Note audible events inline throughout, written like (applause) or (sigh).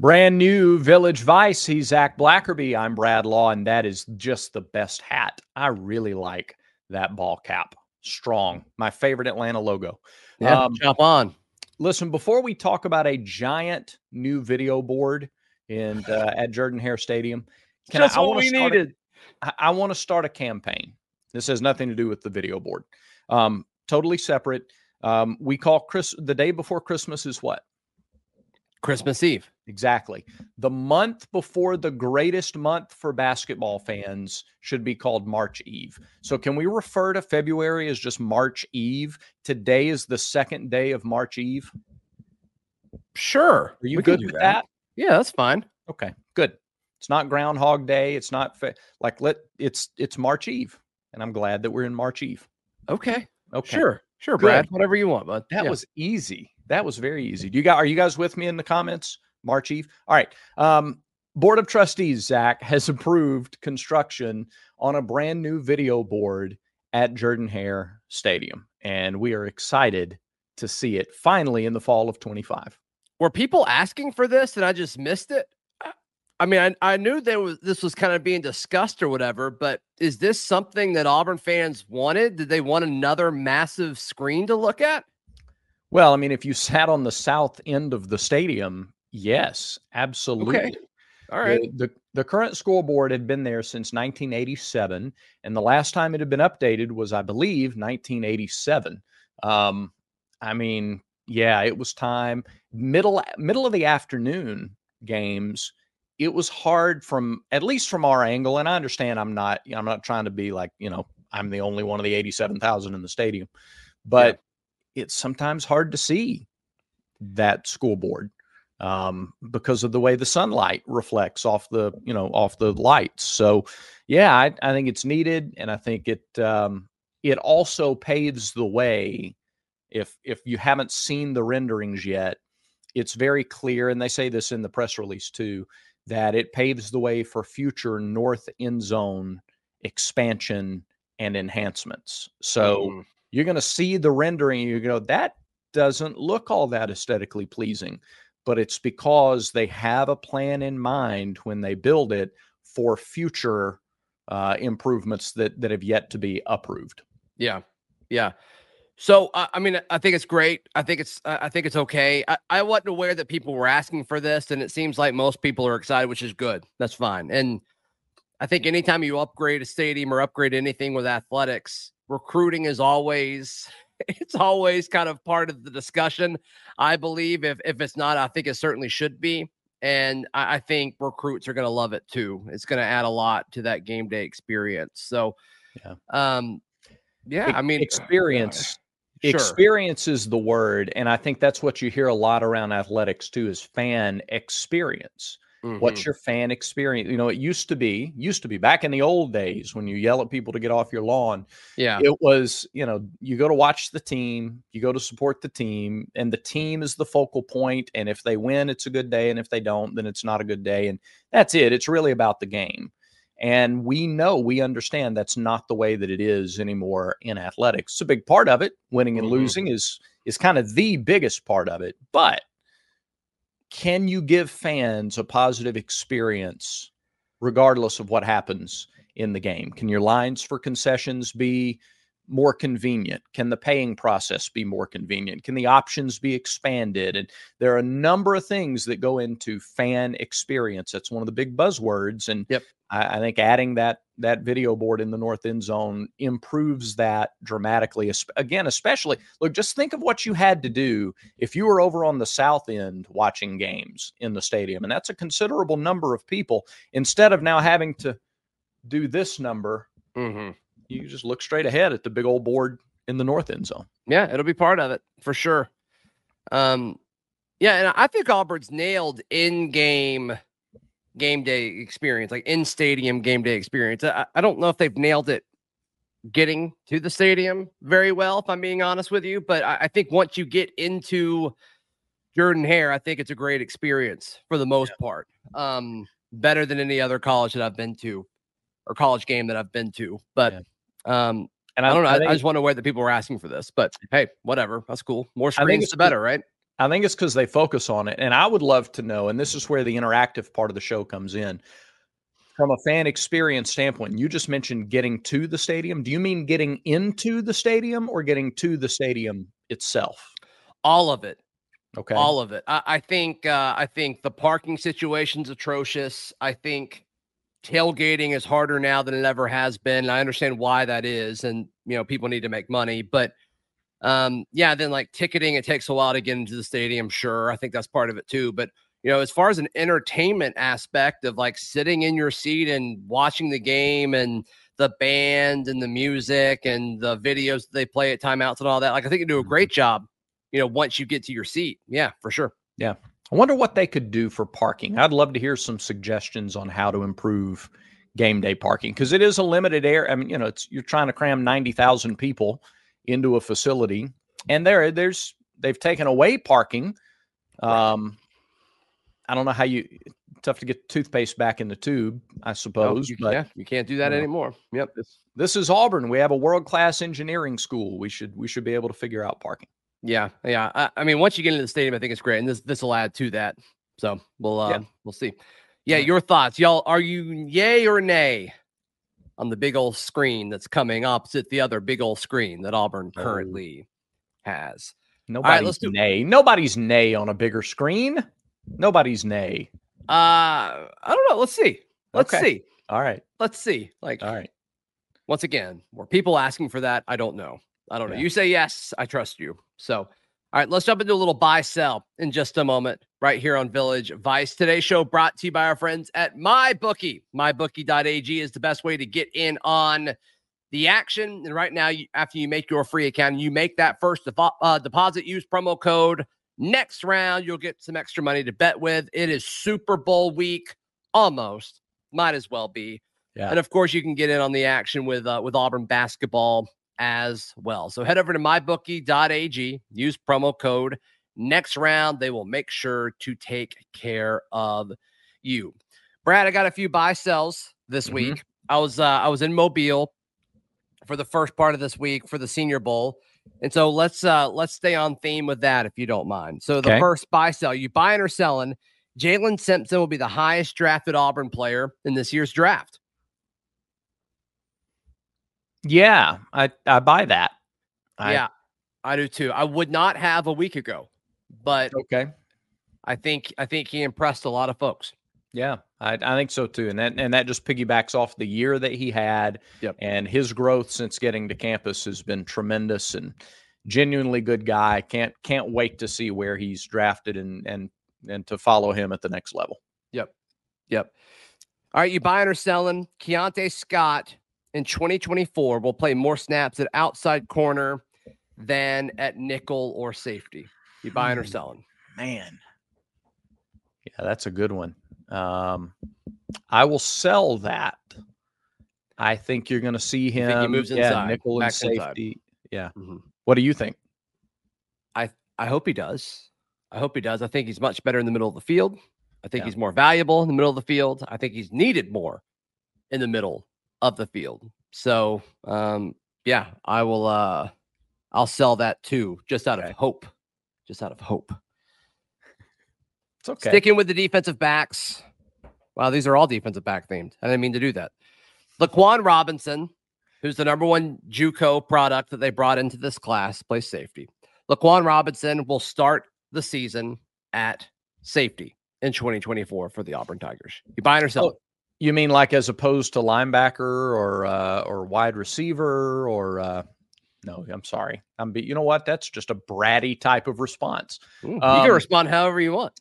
Brand new Village Vice. He's Zac Blackerby. I'm Brad Law, and that is just the best hat. I really like that ball cap. Strong. My favorite Atlanta logo. Yeah, um, jump on. Listen, before we talk about a giant new video board in uh, at Jordan Hare Stadium, can Just I, I what we needed. A, I, I want to start a campaign. This has nothing to do with the video board. Um, totally separate. Um, we call Chris the day before Christmas is what? Christmas Eve. Exactly. The month before the greatest month for basketball fans should be called March Eve. So, can we refer to February as just March Eve? Today is the second day of March Eve. Sure. Are you good with that. that? Yeah, that's fine. Okay, good. It's not Groundhog Day. It's not like let it's it's March Eve, and I'm glad that we're in March Eve. Okay. Okay. Sure. Sure, Brad. Good. Whatever you want, bud. That yeah. was easy. That was very easy. Do you got are you guys with me in the comments? March Eve. All right. Um, Board of Trustees, Zac, has (laughs) approved construction on a brand new video board at Jordan Hare Stadium. And we are excited to see it finally in the fall of 25. Were people asking for this and I just missed it? I mean, I, I knew there was this was kind of being discussed or whatever, but is this something that Auburn fans wanted? Did they want another massive screen to look at? Well, I mean, if you sat on the south end of the stadium, yes, absolutely. Okay. All right. The, the, the current scoreboard had been there since 1987, and the last time it had been updated was, I believe, 1987. Um, I mean, yeah, it was time. Middle middle of the afternoon games. It was hard from at least from our angle, and I understand I'm not I'm not trying to be like you know I'm the only one of the 87,000 in the stadium, but it's sometimes hard to see that school board um, because of the way the sunlight reflects off the you know off the lights. So yeah, I, I think it's needed, and I think it um, it also paves the way. If if you haven't seen the renderings yet, it's very clear, and they say this in the press release too, that it paves the way for future north end zone expansion and enhancements. So mm-hmm you're going to see the rendering you go, that doesn't look all that aesthetically pleasing. But it's because they have a plan in mind when they build it for future uh, improvements that that have yet to be approved. Yeah, yeah. So uh, I mean, I think it's great. I think it's I think it's okay. I, I wasn't aware that people were asking for this, and it seems like most people are excited, which is good. That's fine. And I think anytime you upgrade a stadium or upgrade anything with athletics, recruiting is always (laughs) it's always kind of part of the discussion. I believe if if it's not, I think it certainly should be. And I, I think recruits are going to love it too. It's going to add a lot to that game day experience. So, yeah, um, yeah. I mean, experience. Uh, (sighs) Sure. Experience is the word, and I think that's what you hear a lot around athletics too. Is fan experience. Mm-hmm. What's your fan experience? You know, it used to be, used to be back in the old days when you yell at people to get off your lawn. Yeah. It was, you know, you go to watch the team, you go to support the team, and the team is the focal point. And if they win, it's a good day. And if they don't, then it's not a good day. And that's it. It's really about the game. And we know, we understand that's not the way that it is anymore in athletics. It's a big part of it. Winning and mm-hmm. losing is is kind of the biggest part of it. But can you give fans a positive experience regardless of what happens in the game? Can your lines for concessions be more convenient? Can the paying process be more convenient? Can the options be expanded? And there are a number of things that go into fan experience. That's one of the big buzzwords. And yep. I, I, think adding that that video board in the north end zone improves that dramatically. Again, especially look, just think of what you had to do if you were over on the south end watching games in the stadium, and that's a considerable number of people. Instead of now having to do this number, mm-hmm. You just look straight ahead at the big old board in the north end zone. Yeah, it'll be part of it for sure. Um, yeah, and I think Auburn's nailed in game game day experience, like in stadium game day experience. I, I don't know if they've nailed it getting to the stadium very well, if I'm being honest with you. But I, I think once you get into Jordan Hare, I think it's a great experience for the most yeah. part. Um, better than any other college that I've been to or college game that I've been to. But yeah. Um, and I, I don't know. I, I, just want to where the people were asking for this, but hey, whatever. That's cool. More screens, the better, right? I think it's because they focus on it. And I would love to know, and this is where the interactive part of the show comes in. From a fan experience standpoint, you just mentioned getting to the stadium. Do you mean getting into the stadium or getting to the stadium itself? All of it. Okay. All of it. I, I think uh, I think the parking situation's atrocious. I think tailgating is harder now than it ever has been. And I understand why that is, and you know people need to make money, but um, yeah, then like ticketing, it takes a while to get into the stadium. Sure, I think that's part of it too. But you know, as far as an entertainment aspect of like sitting in your seat and watching the game and the band and the music and the videos they play at timeouts and all that, like I think you do a Mm-hmm. great job. You know, once you get to your seat, yeah, for sure. Yeah. I wonder what they could do for parking. I'd love to hear some suggestions on how to improve game day parking because it is a limited area. I mean, you know, it's you're trying to cram 90,000 people into a facility and there there's they've taken away parking. Um I don't know how you tough to get toothpaste back in the tube, I No, suppose, you, but yeah, you can't do that you know, anymore. Yep. this, this is Auburn. We have a world-class engineering school. We should we should be able to figure out parking. Yeah, yeah. I, I mean, once you get into the stadium, I think it's great, and this this will add to that. So we'll uh, Yeah. we'll see. Yeah, your thoughts, y'all? Are you yay or nay on the big old screen that's coming opposite the other big old screen that Auburn Oh. currently has? Nobody's let's do- nay. Nobody's nay on a bigger screen. Nobody's nay. Uh, I don't know. Let's see. Let's Okay. see. All right. Let's see. Like All right. once again, were people asking for that? I don't know. I don't know. Yeah. You say yes, I trust you. So, all right, let's jump into a little buy sell in just a moment, right here on Village Vice. Today's show brought to you by our friends at MyBookie. MyBookie.ag is the best way to get in on the action. And right now, you, after you make your free account, you make that first depo- uh, deposit, use promo code next round. You'll get some extra money to bet with. It is Super Bowl week, almost. Might as well be. Yeah. And of course, you can get in on the action with uh, with Auburn basketball as well. So head over to mybookie.ag, use promo code next round. They will make sure to take care of you. Brad, I got a few buy sells this Mhm. week. I was uh, I was in Mobile for the first part of this week for the Senior Bowl. And so let's uh let's stay on theme with that if you don't mind. So the Okay. first buy sell, you buying or selling, Jaylin Simpson will be the highest drafted Auburn player in this year's draft. Yeah, I I buy that. I, yeah, I do too. I would not have a week ago, but Okay. I think I think he impressed a lot of folks. Yeah, I, I think so too, and that and that just piggybacks off the year that he had, Yep. and his growth since getting to campus has been tremendous and genuinely good guy. Can't can't wait to see where he's drafted and and and to follow him at the next level. Yep. Yep. All right, you buying or selling? Keionta Scott in 2024 will play more snaps at outside corner than at nickel or safety. You buying or Hmm. selling? Man, yeah, that's a good one. Um, I will sell that. I think you're going to see think him. he moves yeah, inside, nickel and back inside? safety. Yeah. Mhm. What do you think? I I hope he does. I hope he does. I think he's much better in the middle of the field. I think Yeah. he's more valuable in the middle of the field. I think he's needed more in the middle of the field. So, um, yeah, I will. uh I'll sell that too, just out Okay. of hope. Just out of hope. (laughs) It's okay. Sticking with the defensive backs. Wow, these are all defensive back themed. I didn't mean to do that. Laquan Robinson, who's the number one JUCO product that they brought into this class, plays safety. Laquan Robinson will start the season at safety in 2024 for the Auburn Tigers. You buying or selling? Oh, You mean like as opposed to linebacker or uh, or wide receiver or uh, no? I'm sorry. I'm be, you know what? That's just a bratty type of response. Ooh, you can um, respond however you want.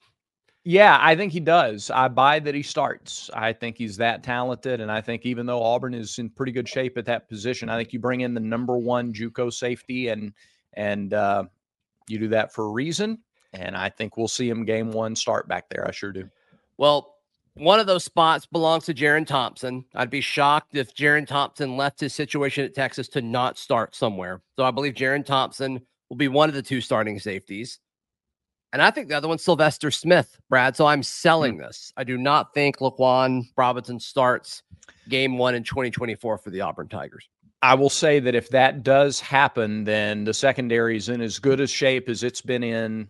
Yeah, I think he does. I buy that he starts. I think he's that talented, and I think even though Auburn is in pretty good shape at that position, I think you bring in the number one JUCO safety, and and uh, you do that for a reason. And I think we'll see him game one start back there. I sure do. Well, one of those spots belongs to Jerrin Thompson. I'd be shocked if Jerrin Thompson left his situation at Texas to not start somewhere. So I believe Jerrin Thompson will be one of the two starting safeties. And I think the other one's Sylvester Smith, Brad. So I'm selling hmm. this. I do not think Laquan Robinson starts game one in 2024 for the Auburn Tigers. I will say that if that does happen, then the secondary is in as good a shape as it's been in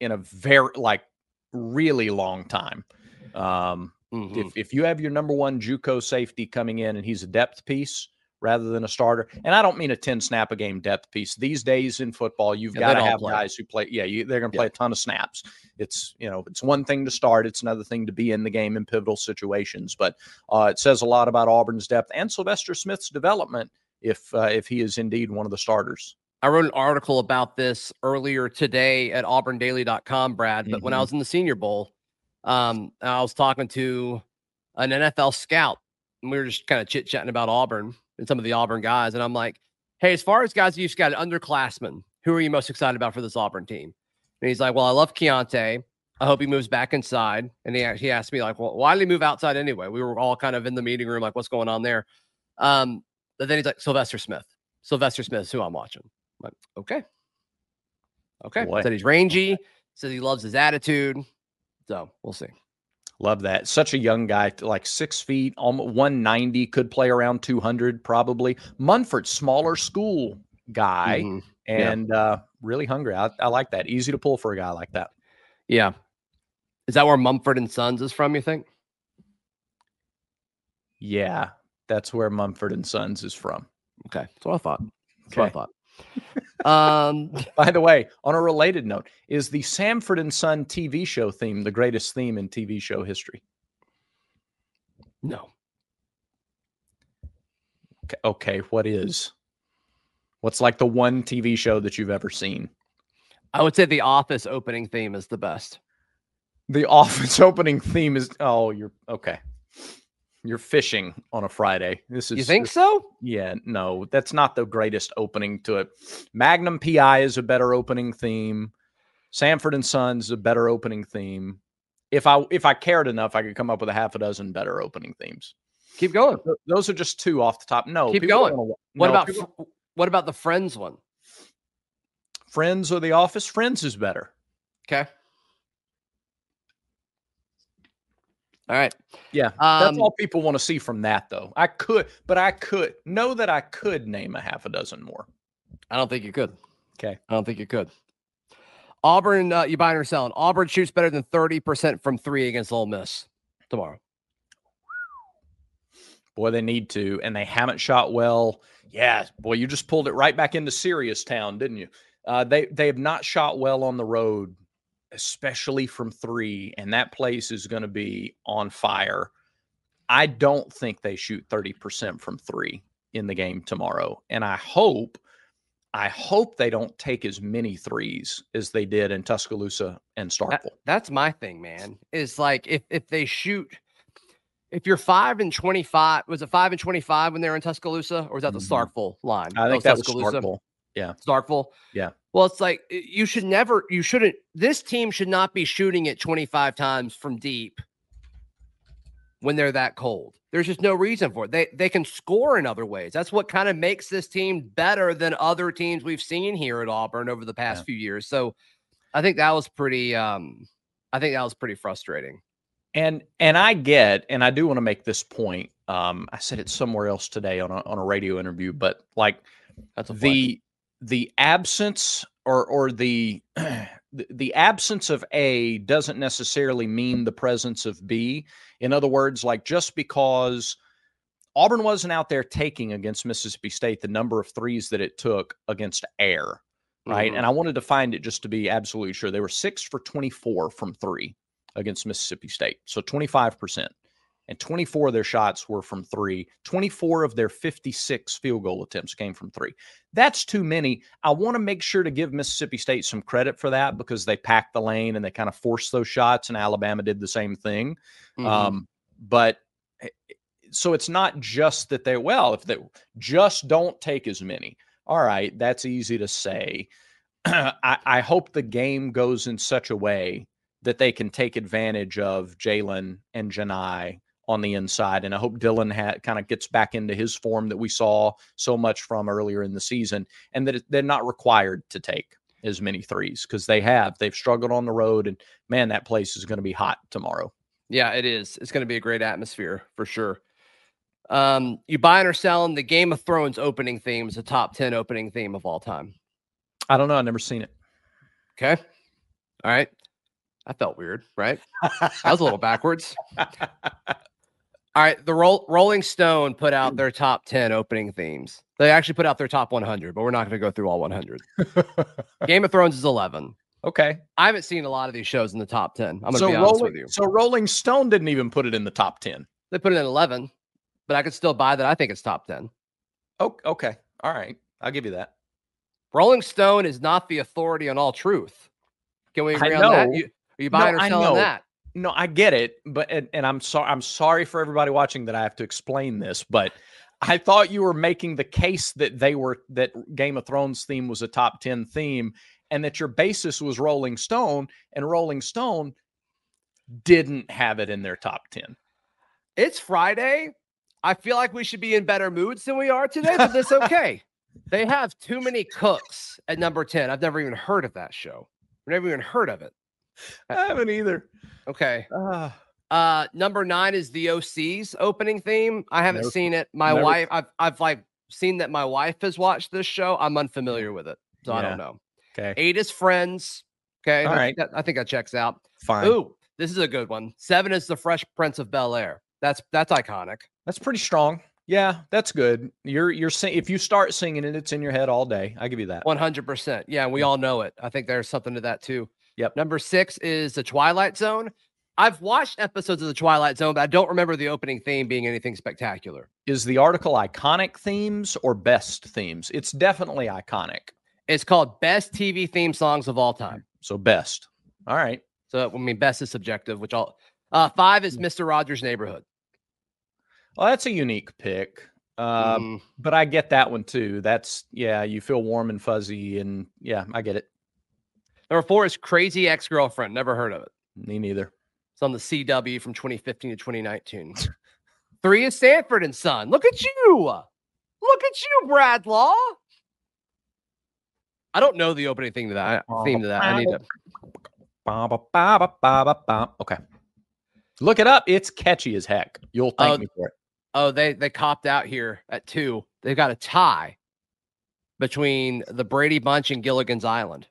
in a very like really long time. Um, Mhm. if if you have your number one JUCO safety coming in and he's a depth piece rather than a starter, and I don't mean a ten snap a game depth piece. These days in football, you've Yeah, got to have play. guys who play. Yeah, you, they're going to Yeah. play a ton of snaps. It's you know it's one thing to start, it's another thing to be in the game in pivotal situations. But uh, it says a lot about Auburn's depth and Sylvester Smith's development if uh, if he is indeed one of the starters. I wrote an article about this earlier today at auburndaily.com, Brad. But when I Mhm. was in the Senior Bowl, um, I was talking to an NFL scout, and we were just kind of chit chatting about Auburn and some of the Auburn guys. And I'm like, hey, as far as guys you've got underclassmen, who are you most excited about for this Auburn team? And he's like, well, I love Keionta. I hope he moves back inside. And he, he asked me, like, well, why did he move outside anyway? We were all kind of in the meeting room, like, what's going on there? Um, but then he's like, Sylvester Smith. Sylvester Smith is who I'm watching. I'm like, okay. Okay. Boy. Said he's rangy, says he loves his attitude. So we'll see. Love that. Such a young guy, like six feet, almost 190, could play around 200 probably. Munford, smaller school guy, Mhm. Yeah. and uh, really hungry. I, I like that. Easy to pull for a guy like that. Yeah. Is that where Mumford and Sons is from, you think? Yeah, that's where Mumford and Sons is from. Okay. That's what I thought. That's Okay. what I thought. Um, (laughs) By the way, on a related note, is the Sanford and Son TV show theme the greatest theme in TV show history? no. Okay, okay, what is? What's like the one TV show that you've ever seen? I would say the office opening theme is the best. The Office (laughs) opening theme is oh, you're okay. You're fishing on a Friday. This is You think so? Yeah, no, that's not the greatest opening to it. Magnum PI is a better opening theme. Sanford and Sons is a better opening theme. If I if I cared enough, I could come up with a half a dozen better opening themes. Keep going. Those are just two off the top. No, Keep going. wanna What no, about people- what about the Friends one? Friends or The Office? Friends is better. Okay. All right. Yeah, that's Um, all people want to see from that, though. I could, but I could know that I could name a half a dozen more. I don't think you could. Okay. I don't think you could. Auburn, uh, you buying or selling? Auburn shoots better than 30% from three against Ole Miss tomorrow. Boy, they need to, and they haven't shot well. Yeah, boy, you just pulled it right back into Serious Town, didn't you? Uh, they they have not shot well on the road, especially from three, and that place is going to be on fire. I don't think they shoot thirty percent from three in the game tomorrow, and I hope, I hope they don't take as many threes as they did in Tuscaloosa and That- Starkville. that's my thing, man. Is like if if they shoot, if you're five and 25, was it five and 25 when they were in Tuscaloosa, or was that the Mhm. Starkville line? I think that was Tuscaloosa? Starkville. Starkville. Yeah. Well, it's like you should never, you shouldn't. This team should not be shooting it 25 times from deep when they're that cold. There's just no reason for it. They they can score in other ways. That's what kind of makes this team better than other teams we've seen here at Auburn over the past Yeah. few years. So I think that was pretty. um I think that was pretty frustrating. And and I get, and I do want to make this point. Um, I said it somewhere else today on a on a radio interview, but like That's the the absence or or (clears throat) the the- absence of A doesn't necessarily mean the presence of B. In other words, like just because Auburn wasn't out there taking against Mississippi State the number of threes that it took against Air, right? Mhm. And I wanted to find it just to be absolutely sure. They were six for 24 from three against Mississippi State. So 25%. And 24 of their shots were from three. 24 of their 56 field goal attempts came from three. That's too many. I want to make sure to give Mississippi State some credit for that because they packed the lane and they kind of forced those shots, and Alabama did the same thing. Mhm. Um, but eh, so it's not just that they well, if they just don't take as many. All right, that's easy to say. (clears throat) I, I hope the game goes in such a way that they can take advantage of Jaylin and Johni on the inside. And I hope Dylan ha- kind of gets back into his form that we saw so much from earlier in the season, and that it- they're not required to take as many threes because they have. They've struggled on the road, and man, that place is going to be hot tomorrow. Yeah, it is. It's going to be a great atmosphere for sure. Um, you buying or selling the Game of Thrones opening theme is a top 10 opening theme of all time. I don't know. I've never seen it. Okay. All right. I felt weird, right? I was a little backwards. (laughs) All right, the Roll- Rolling Stone put out their top 10 opening themes. They actually put out their top 100, but we're not going to go through all 100. (laughs) Game of Thrones is 11. okay. I haven't seen a lot of these shows in the top 10. I'm going to So be honest Rolling, with you. so Rolling Stone didn't even put it in the top 10. They put it in 11, but I could still buy that. I think it's top 10. Oh, okay. All right. I'll give you that. Rolling Stone is not the authority on all truth. Can we agree on that? You, are you buying No, or selling that? No, I get it, but and, and I'm sorry. I'm sorry for everybody watching that I have to explain this, but I thought you were making the case that they were that Game of Thrones theme was a top ten theme, and that your basis was Rolling Stone, and Rolling Stone didn't have it in their top ten. It's Friday. I feel like we should be in better moods than we are today, but that's (laughs) okay. they have too many cooks at number 10. I've never even heard of that show. I've never even heard of it. I haven't either. Okay. Ah, Uh number nine is the OC's opening theme. I haven't Never- seen it. My never- wife, I've I've like seen that my wife has watched this show. I'm unfamiliar with it. So I don't know. okay, Eight is friends. Okay. All I right. think that- I think that checks out. fine. Ooh, this is a good one. Seven is the Fresh Prince of Bel Air. That's that's iconic. That's pretty strong. Yeah, that's good. You're you're sing- if you start singing it, it's in your head all day. I give you that. 100%. Yeah, we all know it. I think there's something to that too. Yep. Number six is The Twilight Zone. I've watched episodes of The Twilight Zone, but I don't remember the opening theme being anything spectacular. Is the article iconic themes or best themes? It's definitely iconic. It's called Best TV Theme Songs of All Time. So best. All right. So, I mean, best is subjective, which I'll. Uh, five Hmm. is Mr. Rogers' Neighborhood. Well, that's a unique pick. Uh, Mm, But I get that one too. That's yeah, you feel warm and fuzzy, and yeah, I get it. Number four is Crazy Ex Girlfriend. Never heard of it. Me neither. It's on the CW from 2015 to 2019. (laughs) Three is Sanford and Son. Look at you. Look at you, Brad Law. I don't know the opening thing to that theme to that. I need to. Okay. Look it up. It's catchy as heck. You'll thank Oh, me for it. Oh, they they copped out here at two. They've got a tie between the Brady Bunch and Gilligan's Island.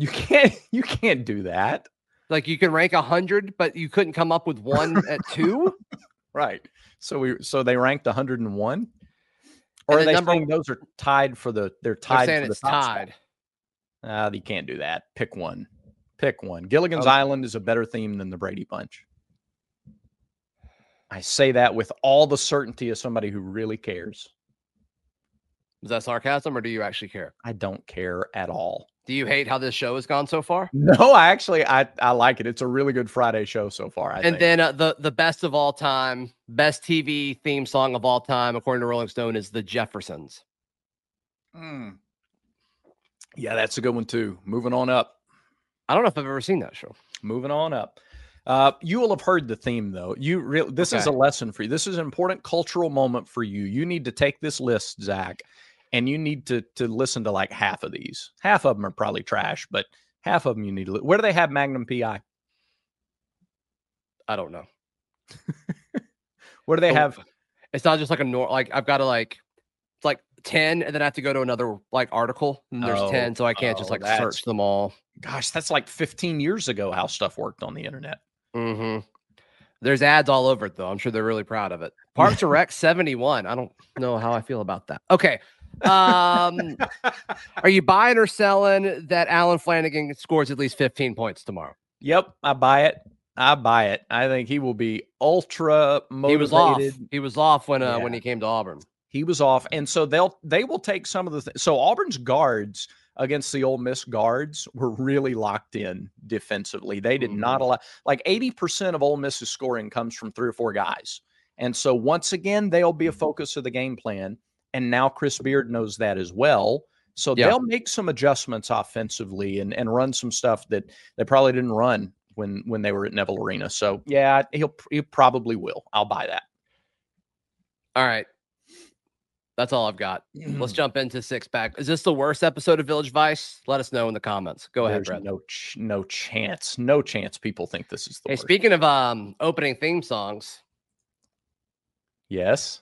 You can't. (laughs) You can't do that. Like you can rank a hundred, but you couldn't come up with one at two. (laughs) Right. So we. So they ranked 101. Or are then they number- saying those are tied for the? They're They're tied saying for the it's top spot? tied. Ah, you can't do that. Pick one. Pick one. Gilligan's Okay. Island is a better theme than the Brady Bunch. I say that with all the certainty of somebody who really cares. Is that sarcasm, or do you actually care? I don't care at all. Do you hate how this show has gone so far? (laughs) No, I actually I I like it. It's a really good Friday show so far. I and think. then uh, the the best of all time, best TV theme song of all time, according to Rolling Stone, is the Jeffersons. Mm. Yeah, that's a good one too. Moving on up. I don't know if I've ever seen that show. Moving on up. Uh, you will have heard the theme though. You really this is a lesson for you. This is an important cultural moment for you. You need to take this list, Zac, and you need to to listen to like half of these. Half of them are probably trash, but half of them you need to. Li- Where do they have Magnum PI? I don't know. (laughs) Where do they Oh, have? It's not just like a nor like I've got to like it's like ten, and then I have to go to another like article. And there's Oh, ten, so I can't just oh, like search them all. Gosh, that's like 15 years ago. How stuff worked on the internet. Mm-hmm. There's ads all over it though. I'm sure they're really proud of it. (laughs) Parks and Rec 71. I don't know how I feel about that. Okay. Um, (laughs) are you buying or selling that Allen Flanagan scores at least 15 points tomorrow? Yep, I buy it. I buy it. I think he will be ultra motivated. He was off. He was off when uh, when he came to Auburn. He was off, and so they'll they will take some of the th- so Auburn's guards against the Ole Miss guards were really locked in defensively. They did not allow like eighty percent of Ole Miss's scoring comes from three or four guys, and so once again they'll be a focus of the game plan. And now Chris Beard knows that as well. So Yeah. they'll make some adjustments offensively and, and run some stuff that they probably didn't run when when they were at Neville Arena. So yeah, he'll he probably will. I'll buy that. All right. That's all I've got. (clears throat) Let's jump into six pack. Is this the worst episode of Village Vice? Let us know in the comments. Go ahead, There's Brett. no ch- no chance, no chance. People think this is the Hey, worst. speaking of um opening theme songs, yes,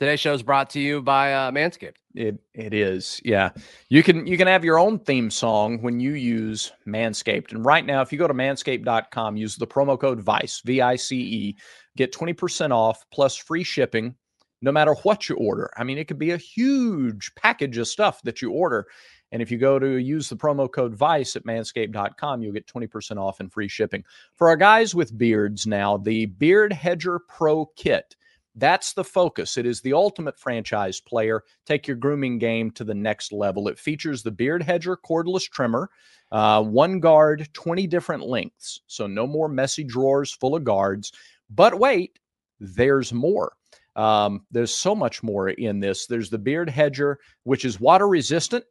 today's show is brought to you by uh, Manscaped. It it is. Yeah. You can you can have your own theme song when you use Manscaped. And right now if you go to manscaped.com, use the promo code VICE, V I C E, get 20% off plus free shipping no matter what you order. I mean, it could be a huge package of stuff that you order. And if you go to use the promo code VICE at manscaped.com, you'll get 20% off and free shipping. For our guys with beards now, the Beard Hedger Pro Kit that's the focus. It is the ultimate franchise player. Take your grooming game to the next level. It features the Beard Hedger cordless trimmer, uh, one guard, 20 different lengths. So no more messy drawers full of guards. But wait, there's more. Um, there's so much more in this. There's the Beard Hedger, which is water resistant.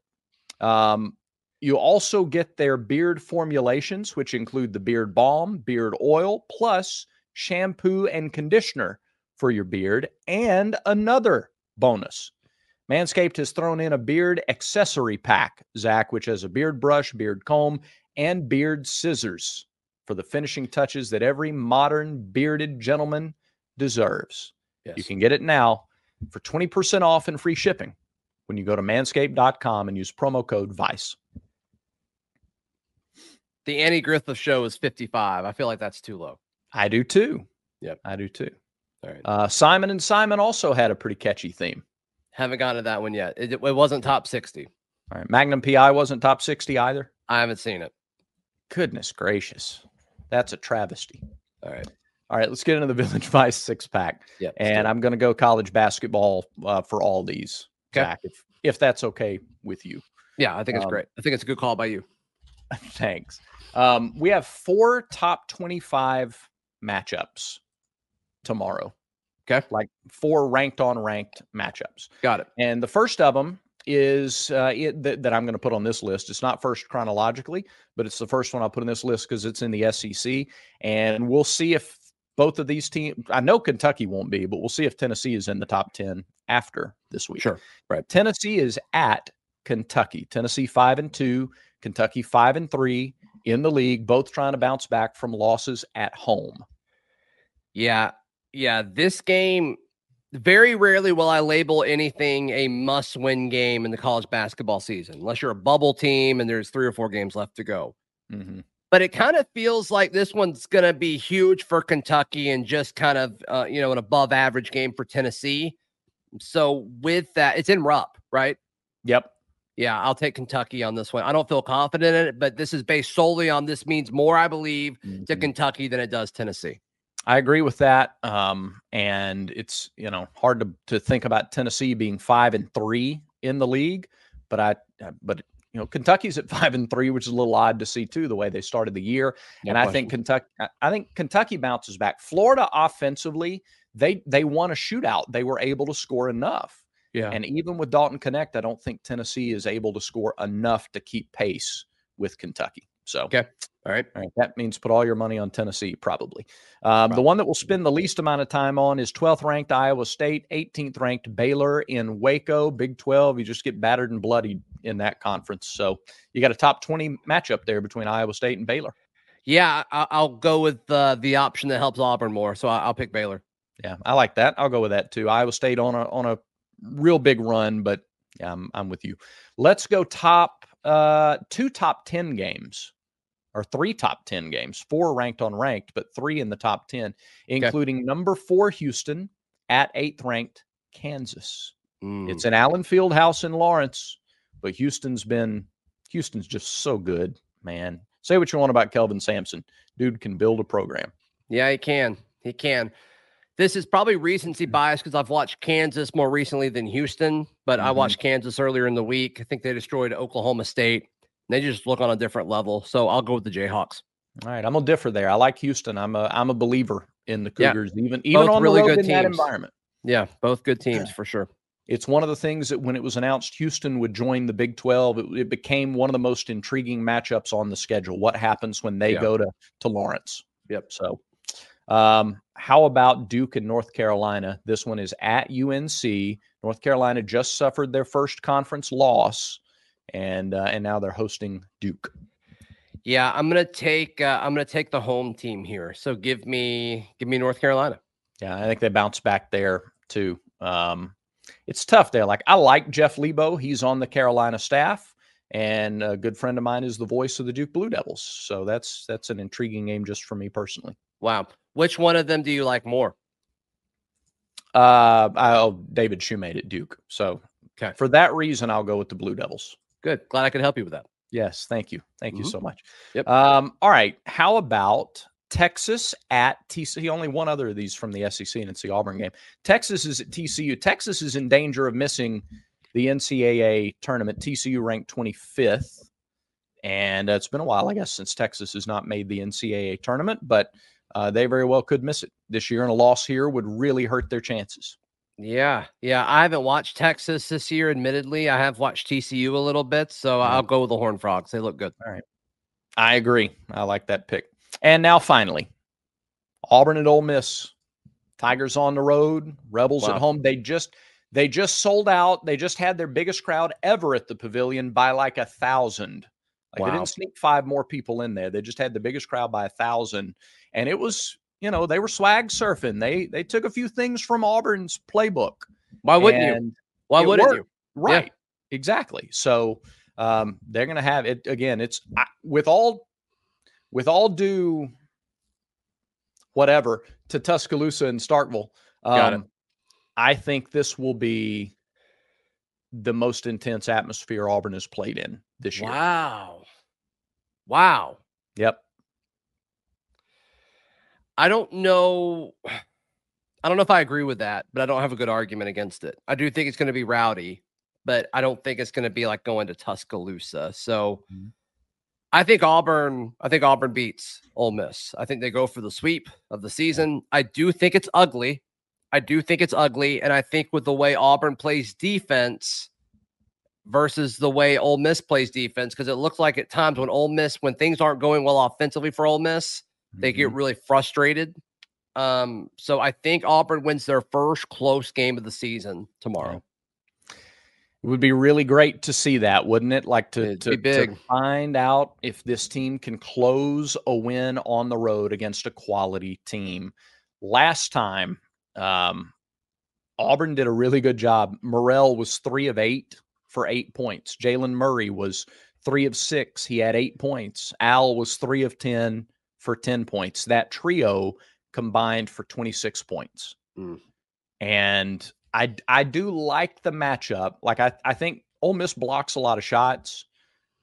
Um, you also get their beard formulations, which include the beard balm, beard oil, plus shampoo and conditioner for your beard. And another bonus Manscaped has thrown in a beard accessory pack, Zac, which has a beard brush, beard comb, and beard scissors for the finishing touches that every modern bearded gentleman deserves. Yes. You can get it now for 20% off and free shipping when you go to manscaped.com and use promo code VICE. The Andy Griffith show is 55. I feel like that's too low. I do too. Yep. I do too. All right. Uh, Simon and Simon also had a pretty catchy theme. Haven't gotten to that one yet. It, it wasn't top 60. All right. Magnum PI wasn't top 60 either. I haven't seen it. Goodness gracious. That's a travesty. All right. All right. Let's get into the (laughs) Village Vice six pack. Yeah. And I'm going to go college basketball uh, for all these, okay. Zac, if, if that's okay with you. Yeah. I think it's um, great. I think it's a good call by you. (laughs) Thanks. Um, we have four top 25 matchups tomorrow. Okay. Like four ranked on ranked matchups. Got it. And the first of them is uh, it, th- that I'm going to put on this list. It's not first chronologically, but it's the first one I'll put in this list because it's in the SEC. And we'll see if both of these teams, I know Kentucky won't be, but we'll see if Tennessee is in the top 10 after this week. Sure. Right. Tennessee is at Kentucky. Tennessee five and two, Kentucky five and three in the league, both trying to bounce back from losses at home. Yeah, yeah, this game very rarely will I label anything a must win game in the college basketball season, unless you're a bubble team and there's three or four games left to go. Mm-hmm. But it kind of feels like this one's going to be huge for Kentucky and just kind of, uh, you know, an above average game for Tennessee. So with that, it's in Rupp, right? Yep. Yeah, I'll take Kentucky on this one. I don't feel confident in it, but this is based solely on this means more, I believe, mm-hmm. to Kentucky than it does Tennessee. I agree with that. Um, and it's you know hard to to think about Tennessee being five and three in the league, but I but you know Kentucky's at (laughs) five and three, which is a little odd to see too the way they started the year. No and question. I think Kentucky I think Kentucky bounces back. Florida offensively, they they won a shootout. They were able to score enough. Yeah. And even with Dalton Knecht, I don't think Tennessee is able to score enough to keep pace with Kentucky. So okay. All right. All right. That means put all your money on Tennessee, probably. Um, the one that will spend the least amount of time on is 12th ranked Iowa State, 18th ranked Baylor in Waco, Big 12. You just get battered and bloodied in that conference. So you got a top 20 matchup there between Iowa State and Baylor. Yeah, I'll go with uh, the option that helps Auburn more. So I'll pick Baylor. Yeah, I like that. I'll go with that too. Iowa State on a on a real big run, but yeah, I'm, I'm with you. Let's go top uh, two top 10 games or three top 10 games, four ranked on ranked, but three in the top 10, including okay. number four Houston at eighth ranked Kansas. Mm. It's an Allen Fieldhouse in Lawrence, but Houston's been, Houston's just so good, man. Say what you want about Kelvin Sampson. Dude can build a program. Yeah, he can. He can. This is probably recency mm. bias because I've watched Kansas more recently than Houston, but mm-hmm. I watched Kansas earlier in the week. I think they destroyed Oklahoma State. They just look on a different level. So I'll go with the Jayhawks. All right, I'm gonna differ there. I like Houston. I'm a I'm a believer in the Cougars, yeah. even even both on really the road good in teams. that environment. Yeah, both good teams (clears throat) for sure. It's one of the things that when it was announced Houston would join the Big 12, it, it became one of the most intriguing matchups on the schedule. What happens when they yeah. go to to Lawrence? Yep. So, um, how about Duke and North Carolina? This one is at UNC. North Carolina just suffered their first conference loss and uh, and now they're hosting Duke. Yeah, I'm gonna take uh, I'm gonna take the home team here. So give me give me North Carolina. Yeah, I think they bounce back there too. Um, it's tough there. Like I like Jeff Lebo. He's on the Carolina staff, and a good friend of mine is the voice of the Duke Blue Devils. So that's that's an intriguing game just for me personally. Wow. Which one of them do you like more? Uh, I'll David Shumate at Duke. So okay. for that reason, I'll go with the Blue Devils. Good. Glad I could help you with that. Yes, thank you. Thank mm-hmm. you so much. Yep. Um, all right. How about Texas at TCU? Only one other of these from the SEC, and it's the Auburn game. Texas is at TCU. Texas is in danger of missing the NCAA tournament. TCU ranked 25th. And uh, it's been a while, I guess, since Texas has not made the NCAA tournament, but uh, they very well could miss it this year. And a loss here would really hurt their chances. Yeah, yeah. I haven't watched Texas this year. Admittedly, I have watched TCU a little bit, so mm-hmm. I'll go with the Horn Frogs. They look good. All right, I agree. I like that pick. And now, finally, Auburn and Ole Miss. Tigers on the road, Rebels wow. at home. They just they just sold out. They just had their biggest crowd ever at the Pavilion by like a thousand. Like wow. they didn't sneak five more people in there. They just had the biggest crowd by a thousand, and it was you know they were swag surfing. They they took a few things from Auburn's playbook. Why wouldn't you? Why wouldn't worked. you? Right, yeah. exactly. So um, they're going to have it again. It's I, with all with all due whatever to Tuscaloosa and Starkville. Um, I think this will be the most intense atmosphere Auburn has played in this year. Wow. Wow. Yep. I don't know. I don't know if I agree with that, but I don't have a good argument against it. I do think it's going to be rowdy, but I don't think it's going to be like going to Tuscaloosa. So mm-hmm. I think Auburn, I think Auburn beats Ole Miss. I think they go for the sweep of the season. I do think it's ugly. I do think it's ugly. And I think with the way Auburn plays defense versus the way Ole Miss plays defense, because it looks like at times when Ole Miss, when things aren't going well offensively for Ole Miss, mm-hmm. they get mm-hmm. really frustrated. Um, so I think Auburn wins their first close game of the season tomorrow. It would be really great to see that, wouldn't it? Like to, to, to, find out if this team can close a win on the road against a quality team. Last time, um, Auburn did a really good job. Murrell was three of eight for eight points. Jaylen Murray was three of six. He had eight points. Al was three of 10 for 10 points. That trio combined for 26 points. Mm. And I I do like the matchup. Like I I think Ole Miss blocks a lot of shots,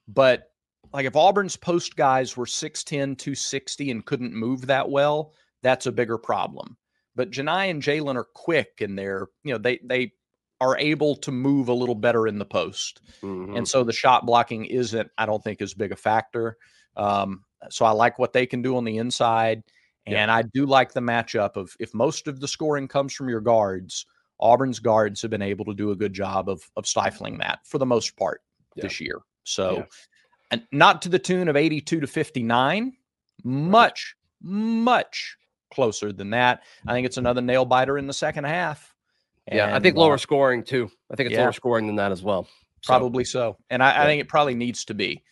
but like if Auburn's post guys were 6'10, 260 and couldn't move that well, that's a bigger problem. But Johni and Jaylin are quick and they're, you know, they they are able to move a little better in the post. Mm-hmm. And so the shot blocking isn't, I don't think, as big a factor. Um, so I like what they can do on the inside. And yeah. I do like the matchup of if most of the scoring comes from your guards, Auburn's guards have been able to do a good job of of stifling that for the most part yeah. this year. So, yeah. and not to the tune of 82 to 59, much, much closer than that. I think it's another nail biter in the second half. And, yeah, I think lower uh, scoring too. I think it's yeah, lower scoring than that as well. So, probably so. And I, I think it probably needs to be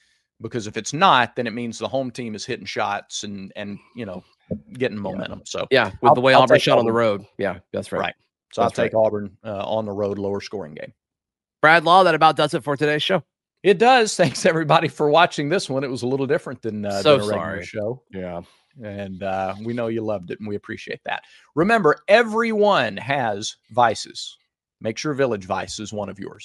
because if it's not, then it means the home team is hitting shots and and you know getting momentum. So yeah, with I'll, the way I'll Auburn shot on the road, yeah, that's right. Right. So That's I'll take right. Auburn uh, on the road, lower scoring game. Brad Law, that about does it for today's show. It does. (laughs) Thanks everybody for watching this one. It was a little different than, uh, so than sorry. show. Yeah. And uh, we know you loved it and we appreciate that. Remember, everyone has vices. Make sure Village Vice is one of yours.